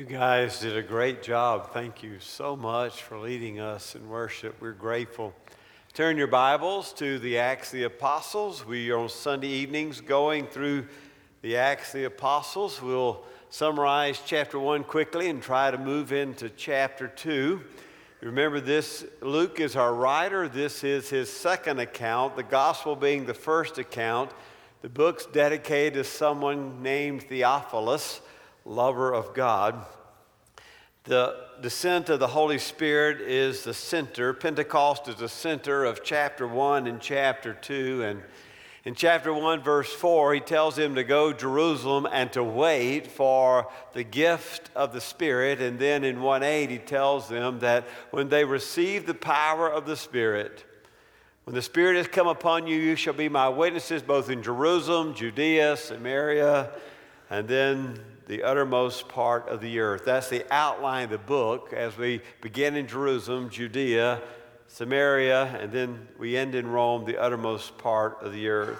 You guys did a great job. Thank you so much for leading us in worship. We're grateful. Turn your Bibles to the Acts of the Apostles. We are on Sunday evenings going through the Acts of the Apostles. We'll summarize chapter 1 quickly and try to move into chapter 2. Remember, this Luke is our writer. This is his second account, the gospel being the first account. The book's dedicated to someone named Theophilus lover of God. The descent of the Holy Spirit is the center. Pentecost is the center of chapter 1 and chapter 2. And in chapter 1, verse 4, he tells him to go to Jerusalem and to wait for the gift of the Spirit. And then in 1 8, he tells them that when they receive the power of the Spirit, when the Spirit has come upon you, you shall be my witnesses both in Jerusalem, Judea, Samaria, and then the uttermost part of the earth. That's the outline of the book as we begin in Jerusalem, Judea, Samaria, and then we end in Rome, the uttermost part of the earth.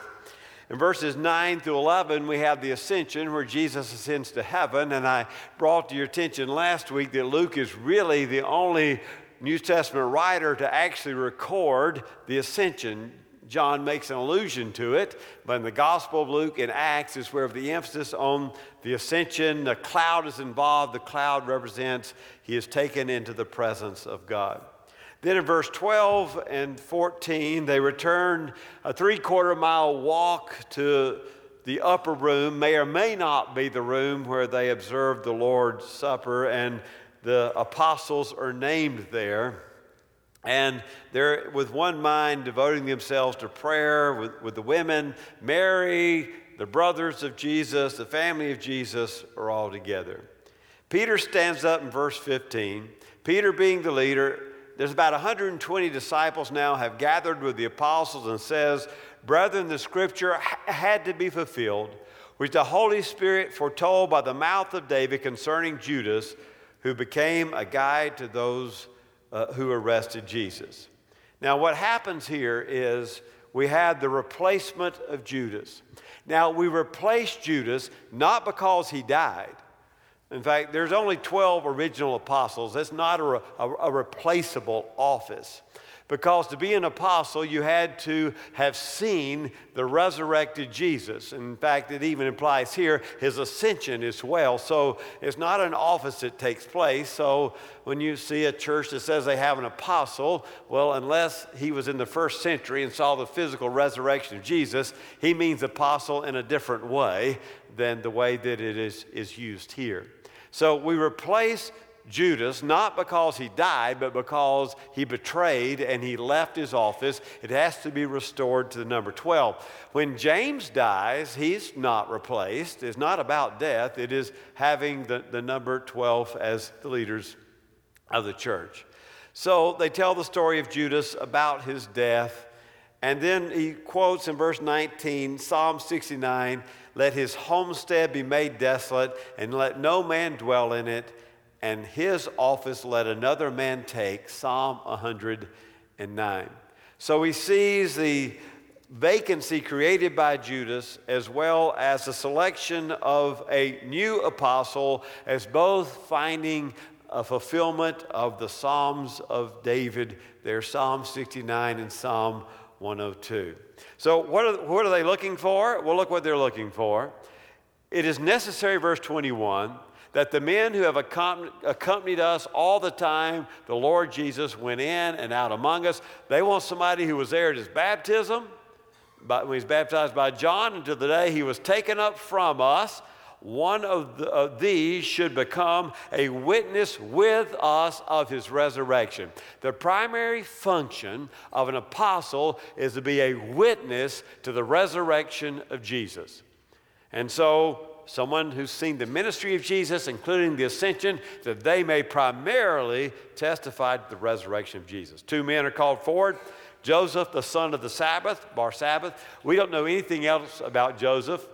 In verses 9 through 11, we have the ascension where Jesus ascends to heaven. And I brought to your attention last week that Luke is really the only New Testament writer to actually record the ascension. John makes an allusion to it, but in the Gospel of Luke and Acts is where the emphasis on the ascension, the cloud is involved. The cloud represents he is taken into the presence of God. Then in verse 12 and 14, they return a three quarter mile walk to the upper room, may or may not be the room where they observed the Lord's Supper, and the apostles are named there. And they're with one mind devoting themselves to prayer with, with the women. Mary, the brothers of Jesus, the family of Jesus are all together. Peter stands up in verse 15. Peter, being the leader, there's about 120 disciples now have gathered with the apostles and says, Brethren, the scripture had to be fulfilled, which the Holy Spirit foretold by the mouth of David concerning Judas, who became a guide to those uh, who arrested Jesus. Now, what happens here is we had the replacement of Judas. Now, we replaced Judas not because he died. In fact, there's only 12 original apostles. That's not a, a, a replaceable office. Because to be an apostle, you had to have seen the resurrected Jesus. In fact, it even implies here his ascension as well. So it's not an office that takes place. So when you see a church that says they have an apostle, well, unless he was in the first century and saw the physical resurrection of Jesus, he means apostle in a different way than the way that it is, is used here. So we replace Judas, not because he died, but because he betrayed and he left his office. It has to be restored to the number 12. When James dies, he's not replaced. It's not about death, it is having the, the number 12 as the leaders of the church. So they tell the story of Judas about his death. And then he quotes in verse 19, Psalm 69 Let his homestead be made desolate, and let no man dwell in it and his office let another man take, Psalm 109. So he sees the vacancy created by Judas as well as the selection of a new apostle as both finding a fulfillment of the Psalms of David, their Psalm 69 and Psalm 102. So, what are, what are they looking for? Well, look what they're looking for. It is necessary, verse 21, that the men who have accompanied us all the time, the Lord Jesus went in and out among us. They want somebody who was there at his baptism, when he was baptized by John, until the day he was taken up from us. One of, the, of these should become a witness with us of his resurrection. The primary function of an apostle is to be a witness to the resurrection of Jesus. And so someone who's seen the ministry of Jesus, including the ascension, that they may primarily testify to the resurrection of Jesus. Two men are called forward. Joseph, the son of the Sabbath, Bar Sabbath. We don't know anything else about Joseph.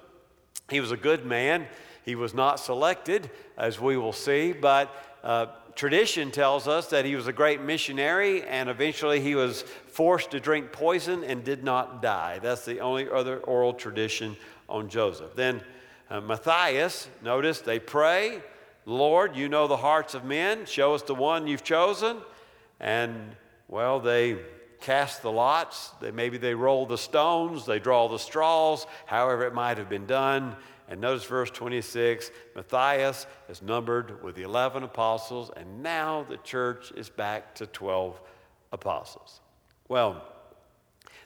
He was a good man. He was not selected, as we will see, but uh, tradition tells us that he was a great missionary and eventually he was forced to drink poison and did not die. That's the only other oral tradition on Joseph. Then uh, Matthias, notice they pray, Lord, you know the hearts of men. Show us the one you've chosen. And, well, they cast the lots. They, maybe they roll the stones, they draw the straws, however it might have been done. And notice verse 26 Matthias is numbered with the 11 apostles, and now the church is back to 12 apostles. Well,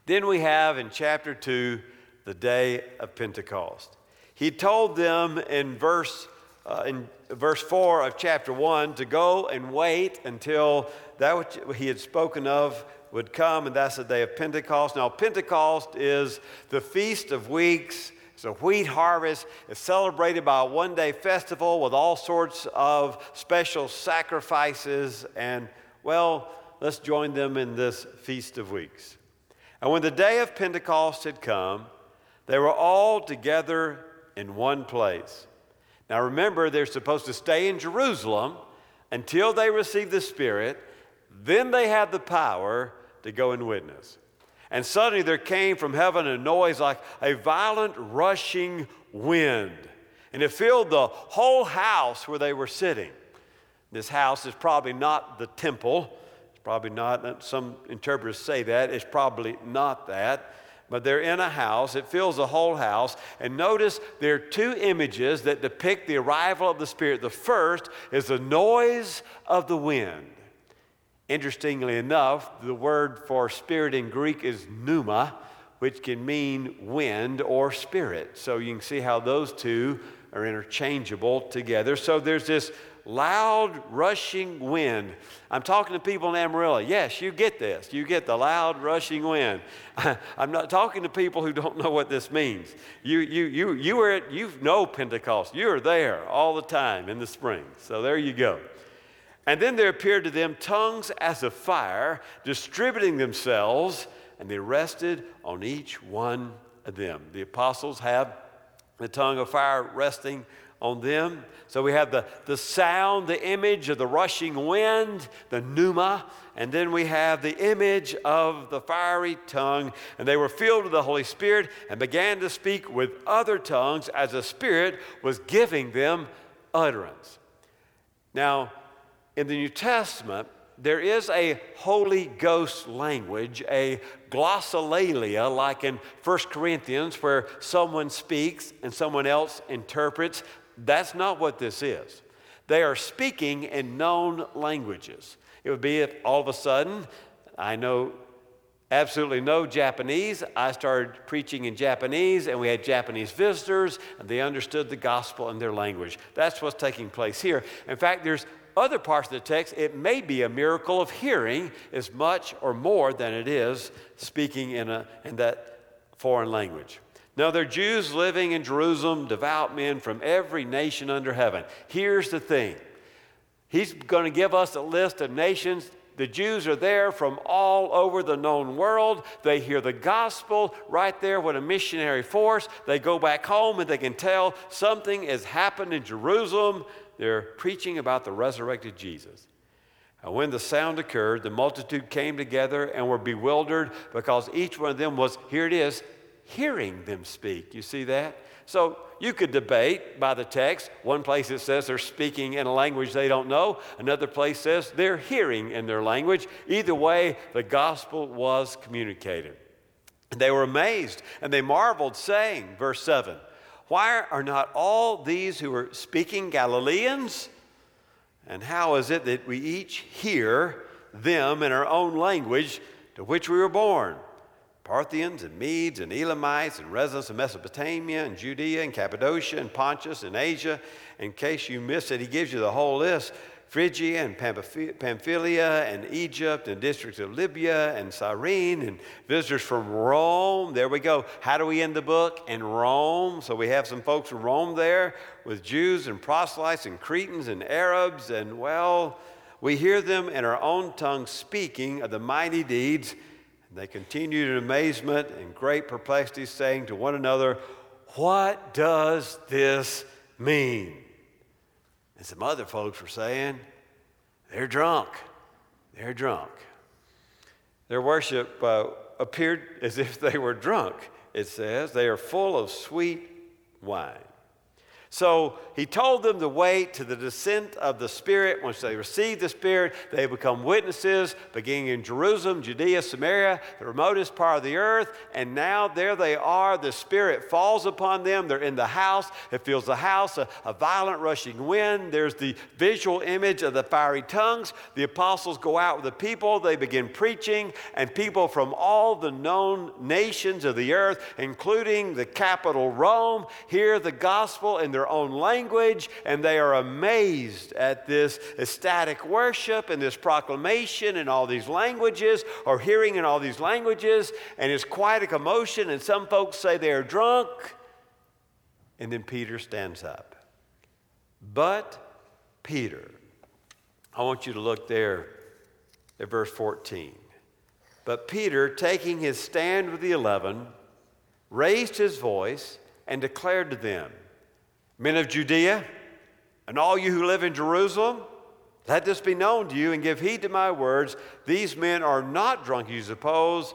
then we have in chapter 2 the day of Pentecost. He told them in verse, uh, in verse 4 of chapter 1 to go and wait until that which he had spoken of would come, and that's the day of Pentecost. Now, Pentecost is the Feast of Weeks. It's a wheat harvest. It's celebrated by a one day festival with all sorts of special sacrifices. And, well, let's join them in this Feast of Weeks. And when the day of Pentecost had come, they were all together in one place. Now remember, they're supposed to stay in Jerusalem until they receive the Spirit. Then they have the power to go and witness. And suddenly there came from heaven a noise like a violent rushing wind, and it filled the whole house where they were sitting. This house is probably not the temple. It's probably not, some interpreters say that. It's probably not that. But they're in a house. It fills the whole house. And notice there are two images that depict the arrival of the Spirit. The first is the noise of the wind. Interestingly enough, the word for spirit in Greek is pneuma, which can mean wind or spirit. So you can see how those two are interchangeable together. So there's this loud, rushing wind. I'm talking to people in Amarillo. Yes, you get this. You get the loud, rushing wind. I'm not talking to people who don't know what this means. You, you, you, you, were at, you know Pentecost. You're there all the time in the spring. So there you go. And then there appeared to them tongues as of fire, distributing themselves, and they rested on each one of them. The apostles have the tongue of fire resting on them. So we have the, the sound, the image of the rushing wind, the pneuma, and then we have the image of the fiery tongue. And they were filled with the Holy Spirit and began to speak with other tongues as the Spirit was giving them utterance. Now, in the New Testament, there is a Holy Ghost language, a glossolalia, like in 1 Corinthians, where someone speaks and someone else interprets. That's not what this is. They are speaking in known languages. It would be if all of a sudden I know absolutely no Japanese. I started preaching in Japanese, and we had Japanese visitors, and they understood the gospel in their language. That's what's taking place here. In fact, there's other parts of the text, it may be a miracle of hearing as much or more than it is speaking in, a, in that foreign language. Now, they're Jews living in Jerusalem, devout men from every nation under heaven. Here's the thing He's going to give us a list of nations. The Jews are there from all over the known world. They hear the gospel right there with a missionary force. They go back home and they can tell something has happened in Jerusalem. They're preaching about the resurrected Jesus. And when the sound occurred, the multitude came together and were bewildered because each one of them was, here it is, hearing them speak. You see that? So you could debate by the text. One place it says they're speaking in a language they don't know, another place says they're hearing in their language. Either way, the gospel was communicated. And they were amazed and they marveled, saying, verse 7 why are not all these who are speaking Galileans? And how is it that we each hear them in our own language to which we were born? Parthians and Medes and Elamites and residents of Mesopotamia and Judea and Cappadocia and Pontus and Asia. In case you missed it, he gives you the whole list. Phrygia and Pamphylia and Egypt and districts of Libya and Cyrene and visitors from Rome. There we go. How do we end the book? In Rome. So we have some folks from Rome there with Jews and proselytes and Cretans and Arabs. And well, we hear them in our own tongue speaking of the mighty deeds. They continued in amazement and great perplexity, saying to one another, What does this mean? And some other folks were saying, they're drunk. They're drunk. Their worship uh, appeared as if they were drunk, it says. They are full of sweet wine. So he told them to wait to the descent of the Spirit. Once they receive the Spirit, they become witnesses, beginning in Jerusalem, Judea, Samaria, the remotest part of the earth. And now there they are. The Spirit falls upon them. They're in the house. It fills the house, a, a violent rushing wind. There's the visual image of the fiery tongues. The apostles go out with the people. They begin preaching, and people from all the known nations of the earth, including the capital Rome, hear the gospel in their their own language, and they are amazed at this ecstatic worship and this proclamation in all these languages, or hearing in all these languages, and it's quite a commotion. And some folks say they are drunk. And then Peter stands up. But Peter, I want you to look there at verse 14. But Peter, taking his stand with the eleven, raised his voice and declared to them, Men of Judea, and all you who live in Jerusalem, let this be known to you and give heed to my words. These men are not drunk, you suppose.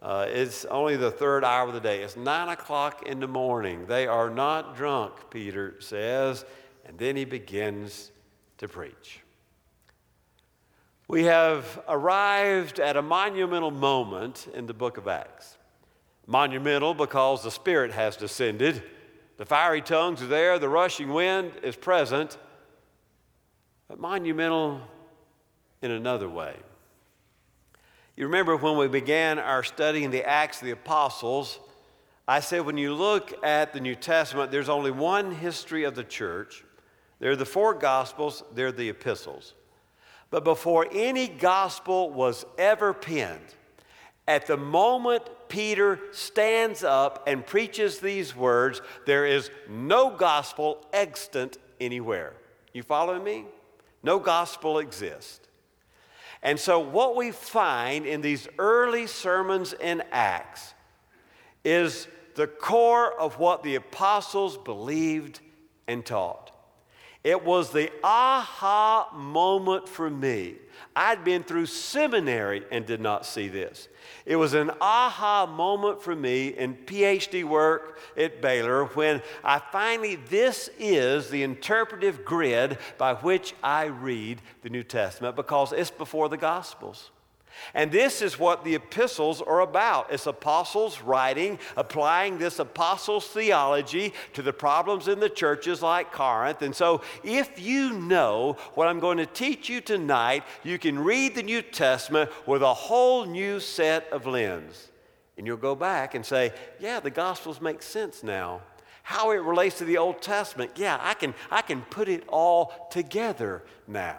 Uh, it's only the third hour of the day. It's nine o'clock in the morning. They are not drunk, Peter says. And then he begins to preach. We have arrived at a monumental moment in the book of Acts. Monumental because the Spirit has descended the fiery tongues are there, the rushing wind is present, but monumental in another way. You remember when we began our study in the Acts of the Apostles, I said when you look at the New Testament, there's only one history of the church. There are the four Gospels, they're the epistles. But before any gospel was ever penned, at the moment Peter stands up and preaches these words, there is no gospel extant anywhere. You following me? No gospel exists. And so, what we find in these early sermons in Acts is the core of what the apostles believed and taught. It was the aha moment for me. I'd been through seminary and did not see this. It was an aha moment for me in PhD work at Baylor when I finally, this is the interpretive grid by which I read the New Testament because it's before the Gospels. And this is what the epistles are about. It's apostles writing, applying this apostles' theology to the problems in the churches like Corinth. And so, if you know what I'm going to teach you tonight, you can read the New Testament with a whole new set of lens. And you'll go back and say, yeah, the Gospels make sense now. How it relates to the Old Testament, yeah, I can, I can put it all together now.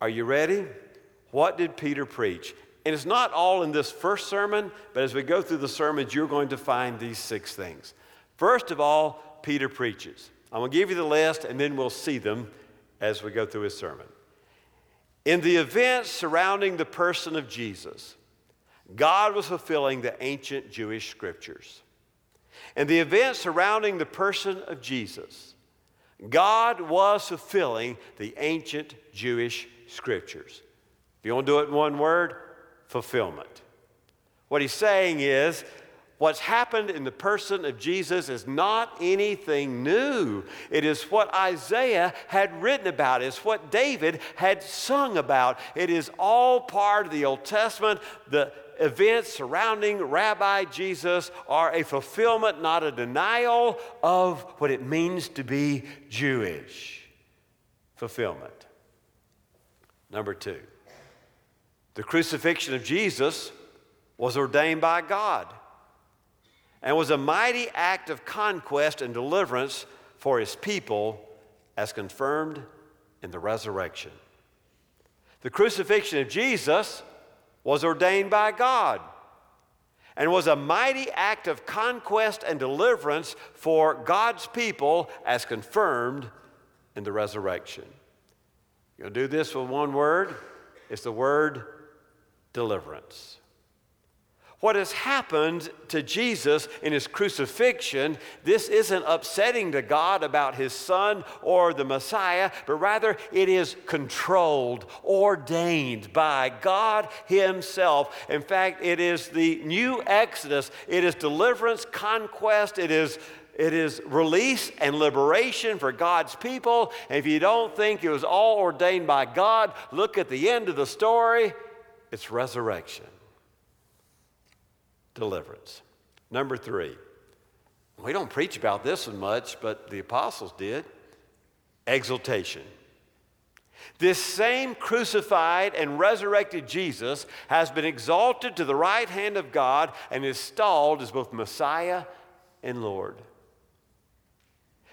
Are you ready? What did Peter preach? And it's not all in this first sermon, but as we go through the sermons, you're going to find these six things. First of all, Peter preaches. I'm going to give you the list, and then we'll see them as we go through his sermon. In the events surrounding the person of Jesus, God was fulfilling the ancient Jewish scriptures. In the events surrounding the person of Jesus, God was fulfilling the ancient Jewish scriptures you want to do it in one word? Fulfillment. What he's saying is, what's happened in the person of Jesus is not anything new. It is what Isaiah had written about, it's what David had sung about. It is all part of the Old Testament. The events surrounding Rabbi Jesus are a fulfillment, not a denial of what it means to be Jewish. Fulfillment. Number two. The crucifixion of Jesus was ordained by God and was a mighty act of conquest and deliverance for his people as confirmed in the resurrection. The crucifixion of Jesus was ordained by God and was a mighty act of conquest and deliverance for God's people as confirmed in the resurrection. You'll do this with one word. It's the word deliverance. What has happened to Jesus in his crucifixion, this isn't upsetting to God about his son or the Messiah, but rather it is controlled, ordained by God himself. In fact, it is the new Exodus, it is deliverance, conquest, it is it is release and liberation for God's people. If you don't think it was all ordained by God, look at the end of the story. It's resurrection, deliverance. Number three, we don't preach about this one much, but the apostles did exaltation. This same crucified and resurrected Jesus has been exalted to the right hand of God and is installed as both Messiah and Lord.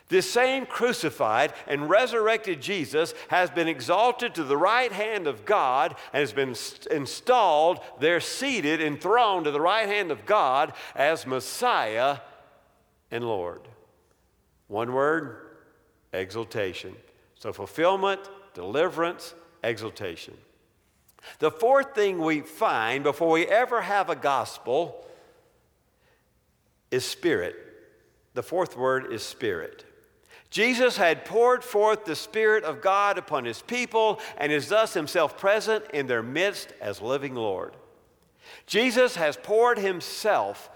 This same crucified and resurrected Jesus has been exalted to the right hand of God and has been installed there, seated, enthroned to the right hand of God as Messiah and Lord. One word exaltation. So, fulfillment, deliverance, exaltation. The fourth thing we find before we ever have a gospel is spirit. The fourth word is spirit. Jesus had poured forth the Spirit of God upon his people and is thus himself present in their midst as living Lord. Jesus has poured himself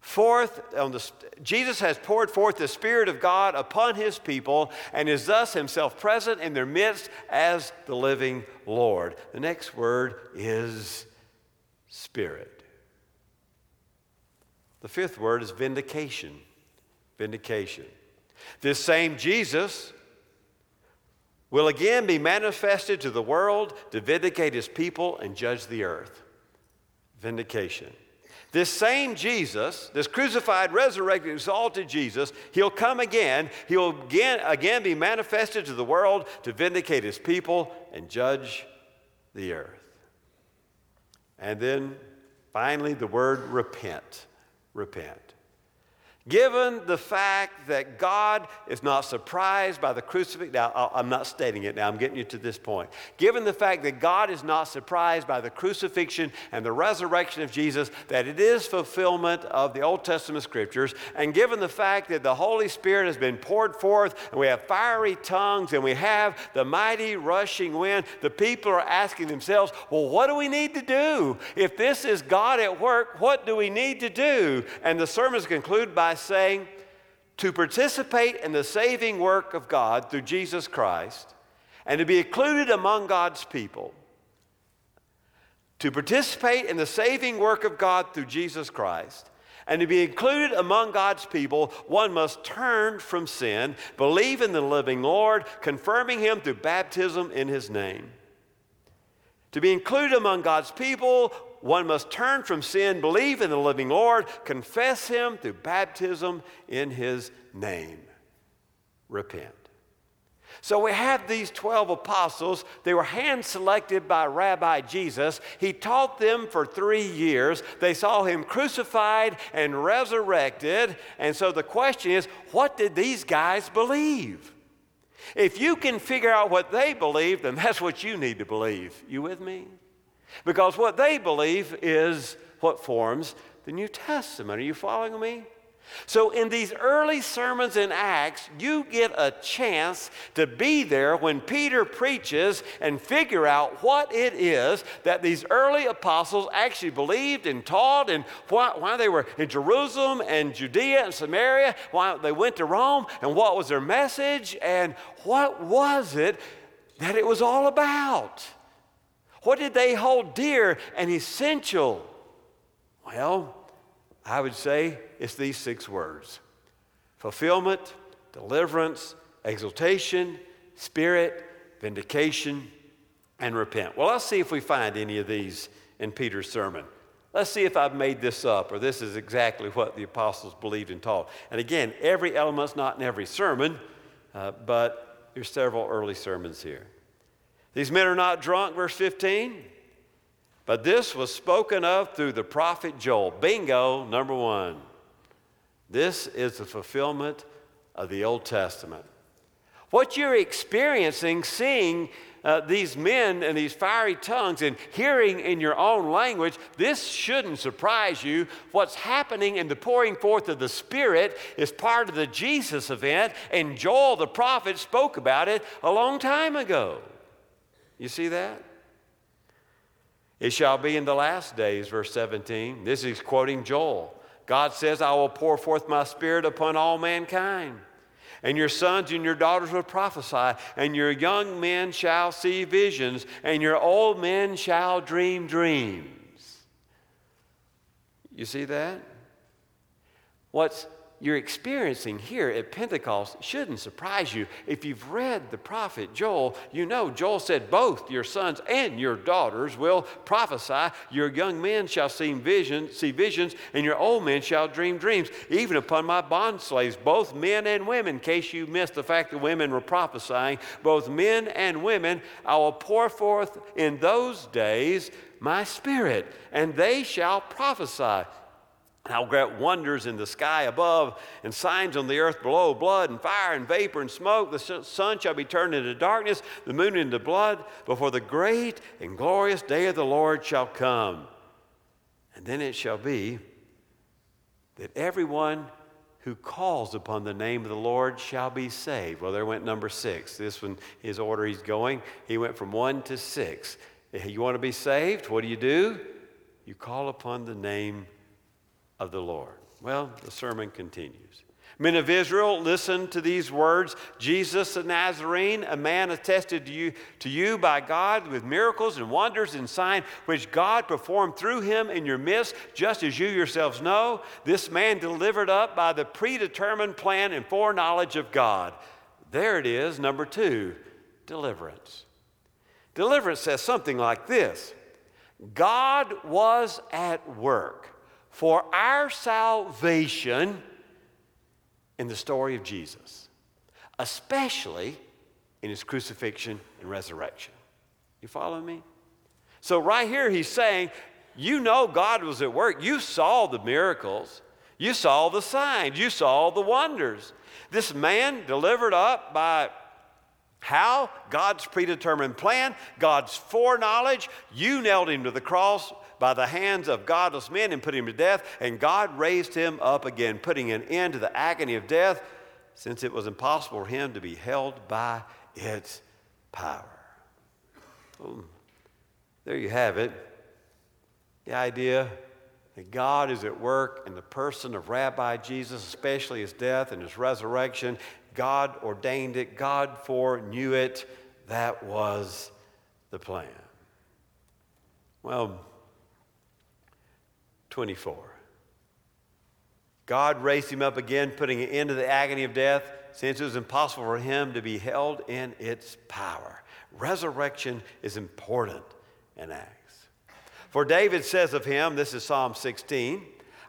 forth on the, Jesus has poured forth the Spirit of God upon his people and is thus himself present in their midst as the living Lord. The next word is Spirit. The fifth word is vindication. Vindication. This same Jesus will again be manifested to the world to vindicate his people and judge the earth. Vindication. This same Jesus, this crucified, resurrected, exalted Jesus, he'll come again. He'll again, again be manifested to the world to vindicate his people and judge the earth. And then finally, the word repent. Repent. Given the fact that God is not surprised by the crucifixion, now I'm not stating it now, I'm getting you to this point. Given the fact that God is not surprised by the crucifixion and the resurrection of Jesus, that it is fulfillment of the Old Testament scriptures, and given the fact that the Holy Spirit has been poured forth and we have fiery tongues and we have the mighty rushing wind, the people are asking themselves, well, what do we need to do? If this is God at work, what do we need to do? And the sermons conclude by by saying, to participate in the saving work of God through Jesus Christ and to be included among God's people. To participate in the saving work of God through Jesus Christ and to be included among God's people, one must turn from sin, believe in the living Lord, confirming Him through baptism in His name. To be included among God's people, one must turn from sin, believe in the living Lord, confess Him through baptism in His name. Repent. So we have these 12 apostles. They were hand selected by Rabbi Jesus. He taught them for three years. They saw him crucified and resurrected. And so the question is what did these guys believe? If you can figure out what they believe, then that's what you need to believe. You with me? Because what they believe is what forms the New Testament. Are you following me? So, in these early sermons in Acts, you get a chance to be there when Peter preaches and figure out what it is that these early apostles actually believed and taught, and why, why they were in Jerusalem and Judea and Samaria, why they went to Rome, and what was their message, and what was it that it was all about. What did they hold dear and essential? Well, I would say it's these six words fulfillment, deliverance, exaltation, spirit, vindication, and repent. Well, let's see if we find any of these in Peter's sermon. Let's see if I've made this up or this is exactly what the apostles believed and taught. And again, every element's not in every sermon, uh, but there's several early sermons here. These men are not drunk, verse 15. But this was spoken of through the prophet Joel. Bingo, number one. This is the fulfillment of the Old Testament. What you're experiencing, seeing uh, these men and these fiery tongues and hearing in your own language, this shouldn't surprise you. What's happening in the pouring forth of the Spirit is part of the Jesus event, and Joel the prophet spoke about it a long time ago. You see that? It shall be in the last days, verse 17. This is quoting Joel. God says, I will pour forth my spirit upon all mankind. And your sons and your daughters will prophesy, and your young men shall see visions, and your old men shall dream dreams. You see that? What's you're experiencing here at Pentecost shouldn't surprise you. If you've read the prophet Joel, you know Joel said, Both your sons and your daughters will prophesy. Your young men shall see visions, see visions, and your old men shall dream dreams. Even upon my bond slaves, both men and women, in case you missed the fact that women were prophesying, both men and women, I will pour forth in those days my spirit, and they shall prophesy. I'll grant wonders in the sky above and signs on the earth below blood and fire and vapor and smoke. The sun shall be turned into darkness, the moon into blood, before the great and glorious day of the Lord shall come. And then it shall be that everyone who calls upon the name of the Lord shall be saved. Well, there went number six. This one, his order he's going, he went from one to six. You want to be saved? What do you do? You call upon the name of the Lord. Well, the sermon continues. Men of Israel, listen to these words. Jesus the Nazarene, a man attested to you, to you by God with miracles and wonders and signs which God performed through him in your midst, just as you yourselves know. This man delivered up by the predetermined plan and foreknowledge of God. There it is, number two, deliverance. Deliverance says something like this God was at work for our salvation in the story of Jesus, especially in his crucifixion and resurrection. You follow me? So, right here, he's saying, You know God was at work. You saw the miracles, you saw the signs, you saw the wonders. This man delivered up by how? God's predetermined plan, God's foreknowledge. You nailed him to the cross by the hands of godless men and put him to death, and God raised him up again, putting an end to the agony of death, since it was impossible for him to be held by its power. Well, there you have it. The idea that God is at work in the person of Rabbi Jesus, especially his death and his resurrection. God ordained it, God foreknew it. That was the plan. Well, 24. God raised him up again, putting an end to the agony of death, since it was impossible for him to be held in its power. Resurrection is important in Acts. For David says of him, this is Psalm 16,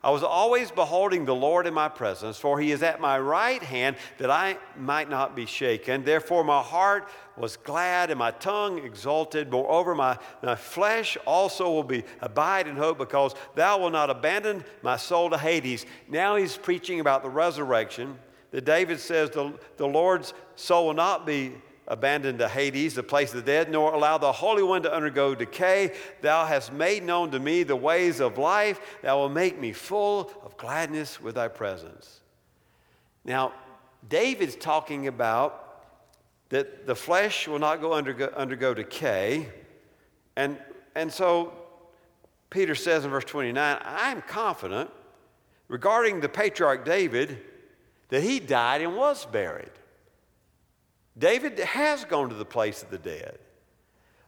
I was always beholding the Lord in my presence, for he is at my right hand that I might not be shaken. Therefore, my heart was glad and my tongue exulted. Moreover, my, my flesh also will be abide in hope, because thou wilt not abandon my soul to Hades. Now he's preaching about the resurrection. That David says the, the Lord's soul will not be abandoned to Hades, the place of the dead, nor allow the Holy One to undergo decay. Thou hast made known to me the ways of life. Thou will make me full of gladness with thy presence. Now, David's talking about that the flesh will not go undergo, undergo decay. And, and so Peter says in verse 29 I'm confident regarding the patriarch David that he died and was buried. David has gone to the place of the dead.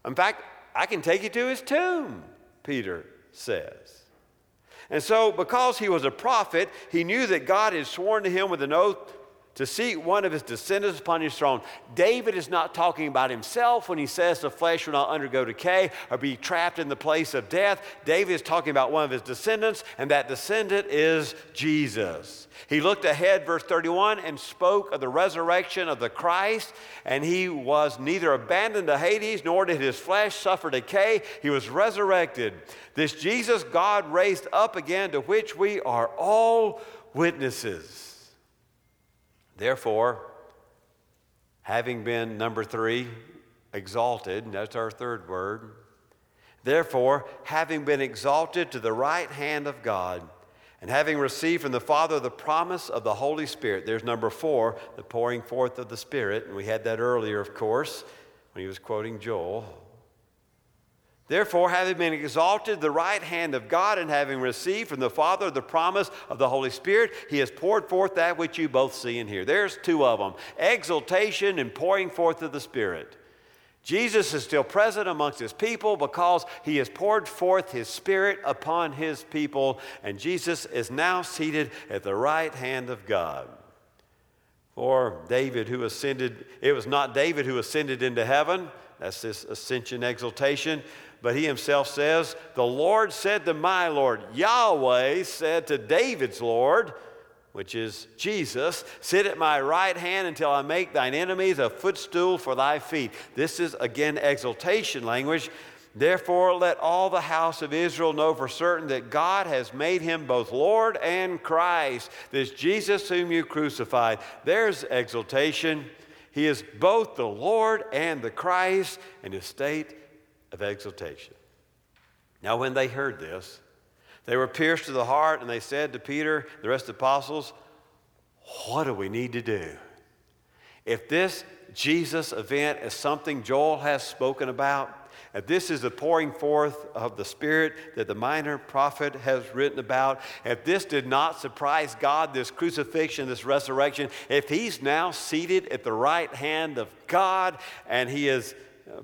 In fact, I can take you to his tomb, Peter says. And so, because he was a prophet, he knew that God had sworn to him with an oath to seat one of his descendants upon his throne. David is not talking about himself when he says the flesh will not undergo decay or be trapped in the place of death. David is talking about one of his descendants, and that descendant is Jesus. He looked ahead, verse 31, and spoke of the resurrection of the Christ, and he was neither abandoned to Hades, nor did his flesh suffer decay. He was resurrected. This Jesus God raised up again, to which we are all witnesses. Therefore, having been, number three, exalted, that's our third word. Therefore, having been exalted to the right hand of God, and having received from the Father the promise of the Holy Spirit, there's number four, the pouring forth of the Spirit. And we had that earlier, of course, when he was quoting Joel. Therefore, having been exalted the right hand of God and having received from the Father the promise of the Holy Spirit, he has poured forth that which you both see and hear. There's two of them exaltation and pouring forth of the Spirit. Jesus is still present amongst his people because he has poured forth his Spirit upon his people, and Jesus is now seated at the right hand of God. For David, who ascended, it was not David who ascended into heaven, that's this ascension exaltation, but he himself says, The Lord said to my Lord, Yahweh said to David's Lord, which is Jesus, sit at my right hand until I make thine enemies a footstool for thy feet. This is again exaltation language. Therefore, let all the house of Israel know for certain that God has made him both Lord and Christ, this Jesus whom you crucified. There's exaltation. He is both the Lord and the Christ in his state of exaltation. Now, when they heard this, they were pierced to the heart, and they said to Peter, the rest of the apostles, What do we need to do? If this Jesus event is something Joel has spoken about, if this is the pouring forth of the Spirit that the minor prophet has written about, if this did not surprise God, this crucifixion, this resurrection, if he's now seated at the right hand of God and he is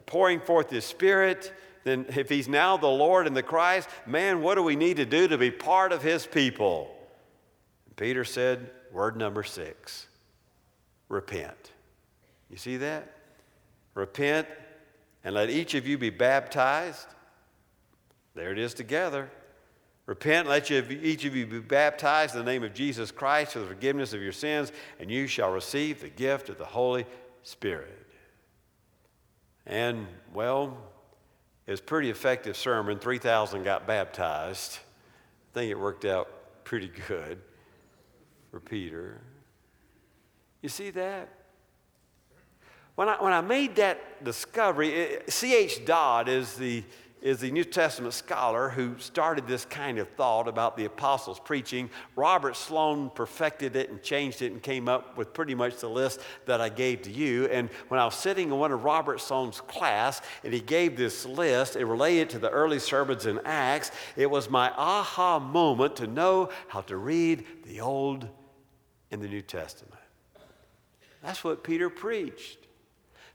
pouring forth his Spirit, then if he's now the Lord and the Christ, man, what do we need to do to be part of his people? Peter said, word number six repent. You see that? Repent and let each of you be baptized. There it is together. Repent, let you, each of you be baptized in the name of Jesus Christ for the forgiveness of your sins, and you shall receive the gift of the Holy Spirit. And, well, it was a pretty effective sermon. 3,000 got baptized. I think it worked out pretty good for Peter. You see that? When I, when I made that discovery, C.H. Dodd is the is the New Testament scholar who started this kind of thought about the apostles' preaching. Robert Sloan perfected it and changed it and came up with pretty much the list that I gave to you. And when I was sitting in one of Robert Sloan's class and he gave this list, it related to the early sermons in Acts, it was my aha moment to know how to read the Old and the New Testament. That's what Peter preached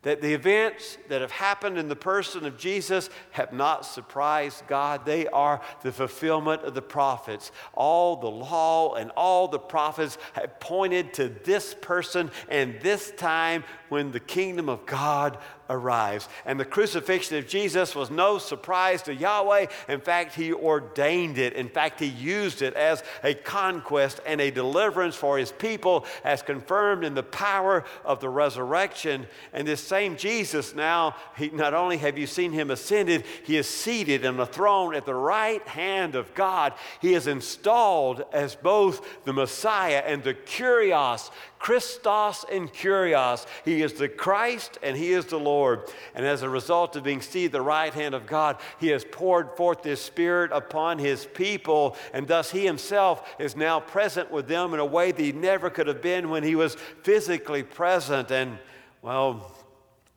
that the events that have happened in the person of Jesus have not surprised God. They are the fulfillment of the prophets. All the law and all the prophets have pointed to this person and this time when the kingdom of God arrives. And the crucifixion of Jesus was no surprise to Yahweh. In fact, He ordained it. In fact, He used it as a conquest and a deliverance for His people, as confirmed in the power of the resurrection. And this same Jesus now, he, not only have you seen Him ascended, He is seated on the throne at the right hand of God. He is installed as both the Messiah and the Kurios, Christos and Kurios. He is the Christ and He is the Lord. And as a result of being seated at the right hand of God, He has poured forth His Spirit upon His people. And thus He Himself is now present with them in a way that He never could have been when He was physically present. And well,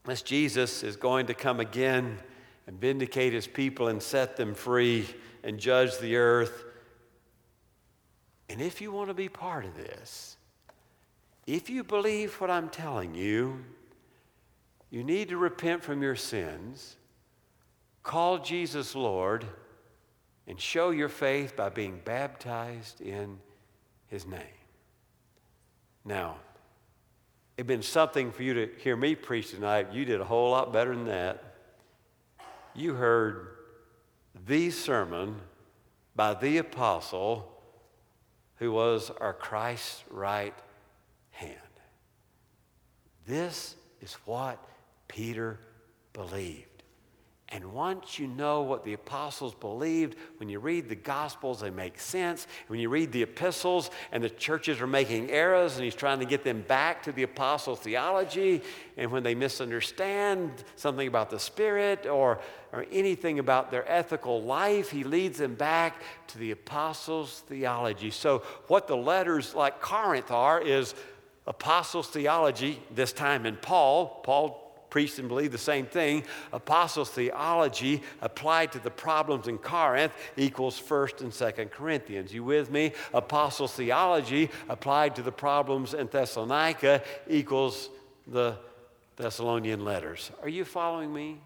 this Jesus is going to come again and vindicate His people and set them free and judge the earth. And if you want to be part of this, if you believe what I'm telling you, you need to repent from your sins, call Jesus Lord, and show your faith by being baptized in his name. Now, it'd been something for you to hear me preach tonight. You did a whole lot better than that. You heard the sermon by the apostle who was our Christ's right hand. This is what Peter believed. And once you know what the apostles believed, when you read the Gospels, they make sense. When you read the epistles and the churches are making errors and he's trying to get them back to the apostles' theology, and when they misunderstand something about the Spirit or, or anything about their ethical life, he leads them back to the apostles' theology. So, what the letters like Corinth are is apostles' theology, this time in Paul. Paul preached and believed the same thing. Apostles' theology applied to the problems in Corinth equals 1st and 2nd Corinthians. You with me? Apostles' theology applied to the problems in Thessalonica equals the Thessalonian letters. Are you following me?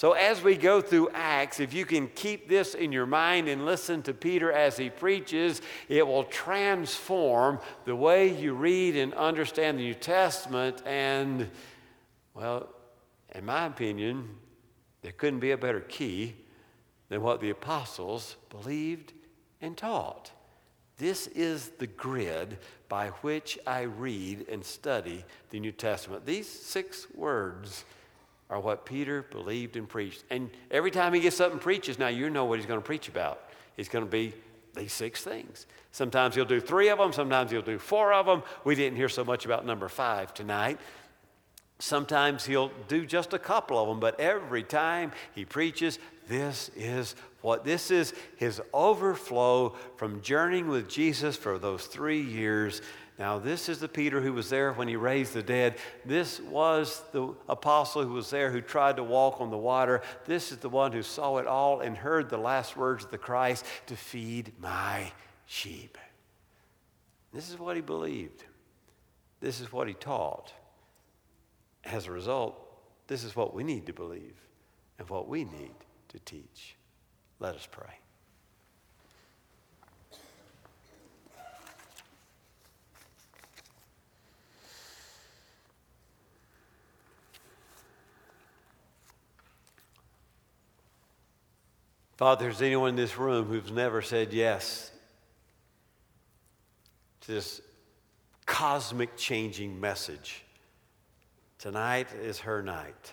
So, as we go through Acts, if you can keep this in your mind and listen to Peter as he preaches, it will transform the way you read and understand the New Testament. And, well, in my opinion, there couldn't be a better key than what the apostles believed and taught. This is the grid by which I read and study the New Testament. These six words are what Peter believed and preached. And every time he gets up and preaches, now you know what he's going to preach about. He's going to be these six things. Sometimes he'll do three of them, sometimes he'll do four of them. We didn't hear so much about number five tonight. Sometimes he'll do just a couple of them, but every time he preaches, this is what this is his overflow from journeying with Jesus for those three years now, this is the Peter who was there when he raised the dead. This was the apostle who was there who tried to walk on the water. This is the one who saw it all and heard the last words of the Christ to feed my sheep. This is what he believed. This is what he taught. As a result, this is what we need to believe and what we need to teach. Let us pray. Father, there's anyone in this room who's never said yes to this cosmic changing message. Tonight is her night.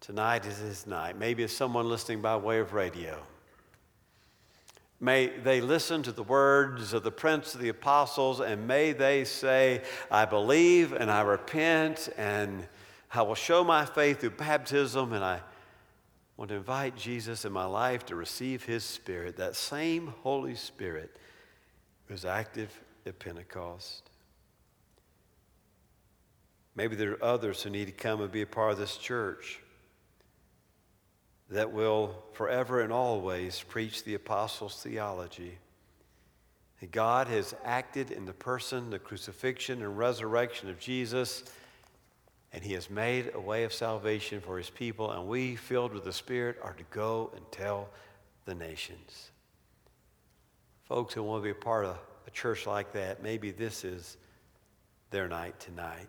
Tonight is his night. Maybe it's someone listening by way of radio. May they listen to the words of the Prince of the Apostles and may they say, I believe and I repent and I will show my faith through baptism and I want to invite Jesus in my life to receive his Spirit, that same Holy Spirit was active at Pentecost. Maybe there are others who need to come and be a part of this church that will forever and always preach the apostles' theology. God has acted in the person, the crucifixion, and resurrection of Jesus and he has made a way of salvation for his people, and we, filled with the Spirit, are to go and tell the nations. Folks who want to be a part of a church like that, maybe this is their night tonight.